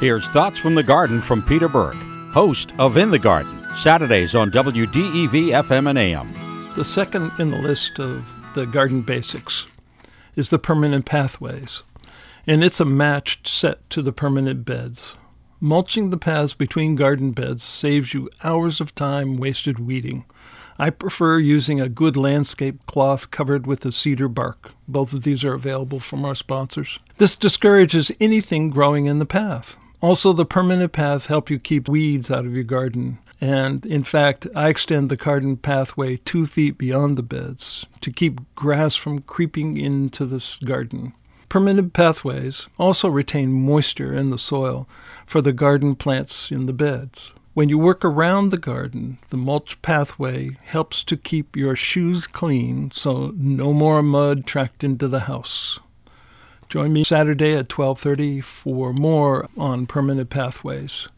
Here's Thoughts from the Garden from Peter Burke, host of In the Garden, Saturdays on WDEV FM and AM. The second in the list of the garden basics is the permanent pathways, and it's a matched set to the permanent beds. Mulching the paths between garden beds saves you hours of time wasted weeding. I prefer using a good landscape cloth covered with a cedar bark. Both of these are available from our sponsors. This discourages anything growing in the path. Also, the permanent path help you keep weeds out of your garden. And in fact, I extend the garden pathway two feet beyond the beds to keep grass from creeping into this garden. Permanent pathways also retain moisture in the soil for the garden plants in the beds. When you work around the garden, the mulch pathway helps to keep your shoes clean so no more mud tracked into the house. Join me Saturday at 12:30 for more on permanent pathways.